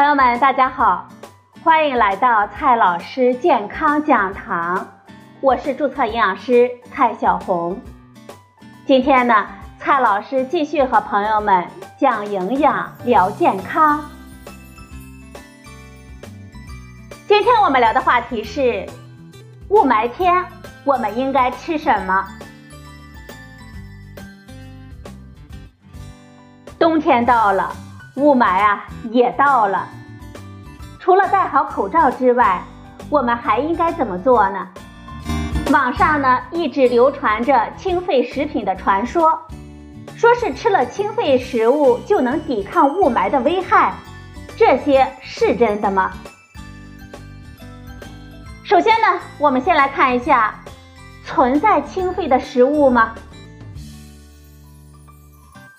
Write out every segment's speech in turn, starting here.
朋友们，大家好，欢迎来到蔡老师健康讲堂，我是注册营养师蔡小红。今天呢，蔡老师继续和朋友们讲营养、聊健康。今天我们聊的话题是雾霾天，我们应该吃什么？冬天到了。雾霾啊，也到了。除了戴好口罩之外，我们还应该怎么做呢？网上呢一直流传着清肺食品的传说，说是吃了清肺食物就能抵抗雾霾的危害，这些是真的吗？首先呢，我们先来看一下，存在清肺的食物吗？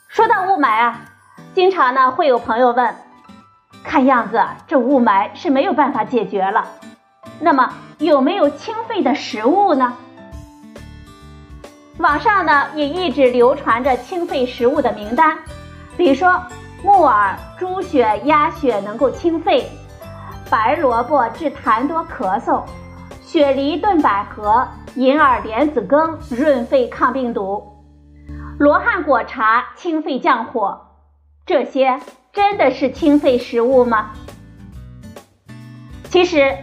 说到雾霾啊。经常呢会有朋友问，看样子这雾霾是没有办法解决了，那么有没有清肺的食物呢？网上呢也一直流传着清肺食物的名单，比如说木耳、猪血、鸭血能够清肺，白萝卜治痰多咳嗽，雪梨炖百合、银耳莲子羹润肺抗病毒，罗汉果茶清肺降火。这些真的是清肺食物吗？其实，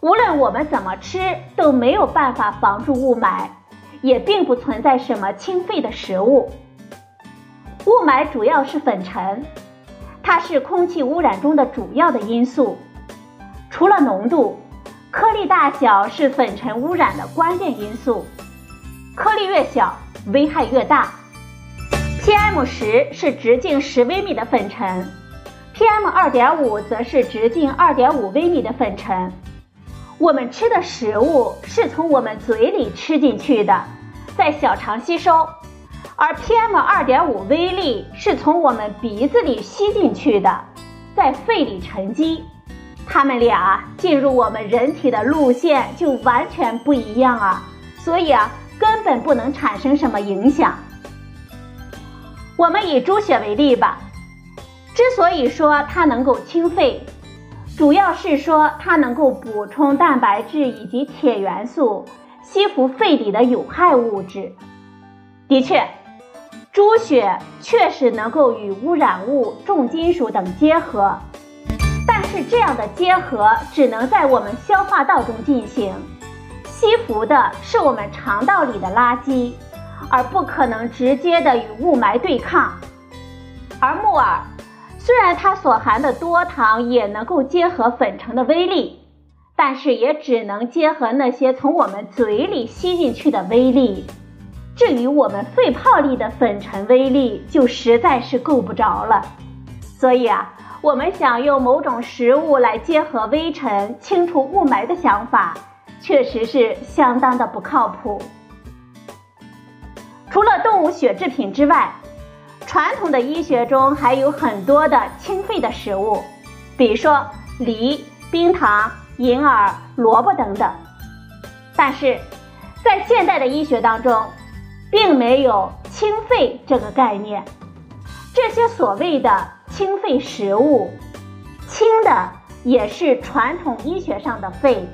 无论我们怎么吃，都没有办法防住雾霾，也并不存在什么清肺的食物。雾霾主要是粉尘，它是空气污染中的主要的因素。除了浓度，颗粒大小是粉尘污染的关键因素，颗粒越小，危害越大。PM 十是直径十微米的粉尘，PM 二点五则是直径二点五微米的粉尘。我们吃的食物是从我们嘴里吃进去的，在小肠吸收，而 PM 二点五微粒是从我们鼻子里吸进去的，在肺里沉积。它们俩进入我们人体的路线就完全不一样啊，所以啊，根本不能产生什么影响。我们以猪血为例吧，之所以说它能够清肺，主要是说它能够补充蛋白质以及铁元素，吸附肺里的有害物质。的确，猪血确实能够与污染物、重金属等结合，但是这样的结合只能在我们消化道中进行，吸附的是我们肠道里的垃圾。而不可能直接的与雾霾对抗，而木耳虽然它所含的多糖也能够结合粉尘的微粒，但是也只能结合那些从我们嘴里吸进去的微粒，至于我们肺泡里的粉尘微粒就实在是够不着了。所以啊，我们想用某种食物来结合微尘清除雾霾的想法，确实是相当的不靠谱。除了动物血制品之外，传统的医学中还有很多的清肺的食物，比如说梨、冰糖、银耳、萝卜等等。但是，在现代的医学当中，并没有清肺这个概念。这些所谓的清肺食物，清的也是传统医学上的肺，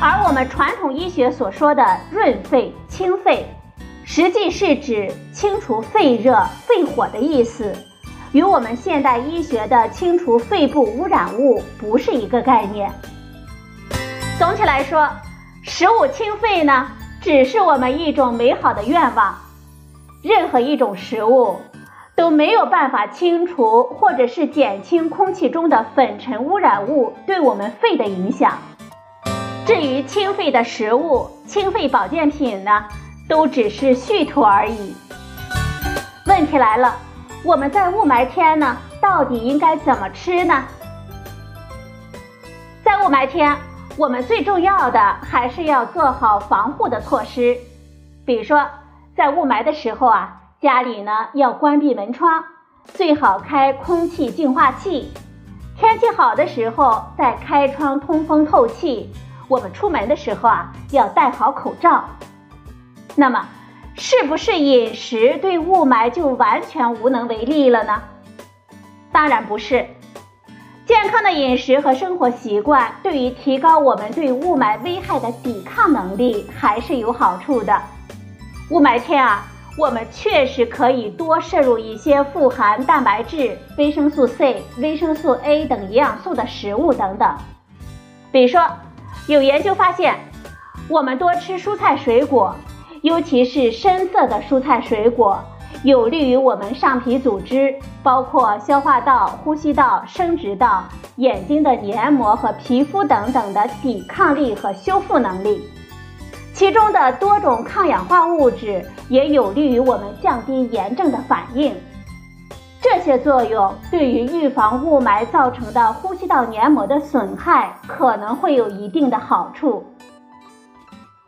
而我们传统医学所说的润肺、清肺。实际是指清除肺热、肺火的意思，与我们现代医学的清除肺部污染物不是一个概念。总体来说，食物清肺呢，只是我们一种美好的愿望。任何一种食物都没有办法清除或者是减轻空气中的粉尘污染物对我们肺的影响。至于清肺的食物、清肺保健品呢？都只是噱头而已。问题来了，我们在雾霾天呢，到底应该怎么吃呢？在雾霾天，我们最重要的还是要做好防护的措施。比如说，在雾霾的时候啊，家里呢要关闭门窗，最好开空气净化器。天气好的时候再开窗通风透气。我们出门的时候啊，要戴好口罩。那么，是不是饮食对雾霾就完全无能为力了呢？当然不是。健康的饮食和生活习惯对于提高我们对雾霾危害的抵抗能力还是有好处的。雾霾天啊，我们确实可以多摄入一些富含蛋白质、维生素 C、维生素 A 等营养素的食物等等。比如说，有研究发现，我们多吃蔬菜水果，尤其是深色的蔬菜水果。有利于我们上皮组织，包括消化道、呼吸道、生殖道、眼睛的黏膜和皮肤等等的抵抗力和修复能力。其中的多种抗氧化物质也有利于我们降低炎症的反应。这些作用对于预防雾霾造成的呼吸道黏膜的损害可能会有一定的好处。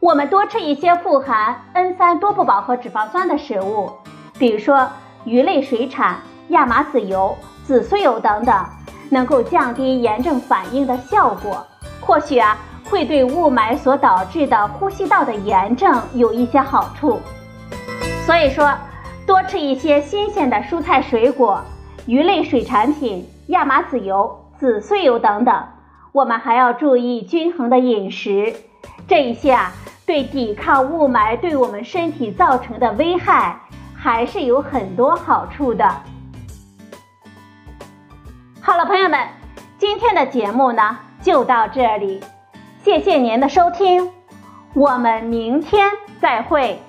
我们多吃一些富含 N3 多不饱和脂肪酸的食物。比如说鱼类水产、亚麻籽油、紫苏油等等，能够降低炎症反应的效果，或许啊会对雾霾所导致的呼吸道的炎症有一些好处。所以说，多吃一些新鲜的蔬菜水果、鱼类水产品、亚麻籽油、紫苏油等等，我们还要注意均衡的饮食，这一下对抵抗雾霾对我们身体造成的危害。还是有很多好处的。好了，朋友们，今天的节目呢就到这里，谢谢您的收听，我们明天再会。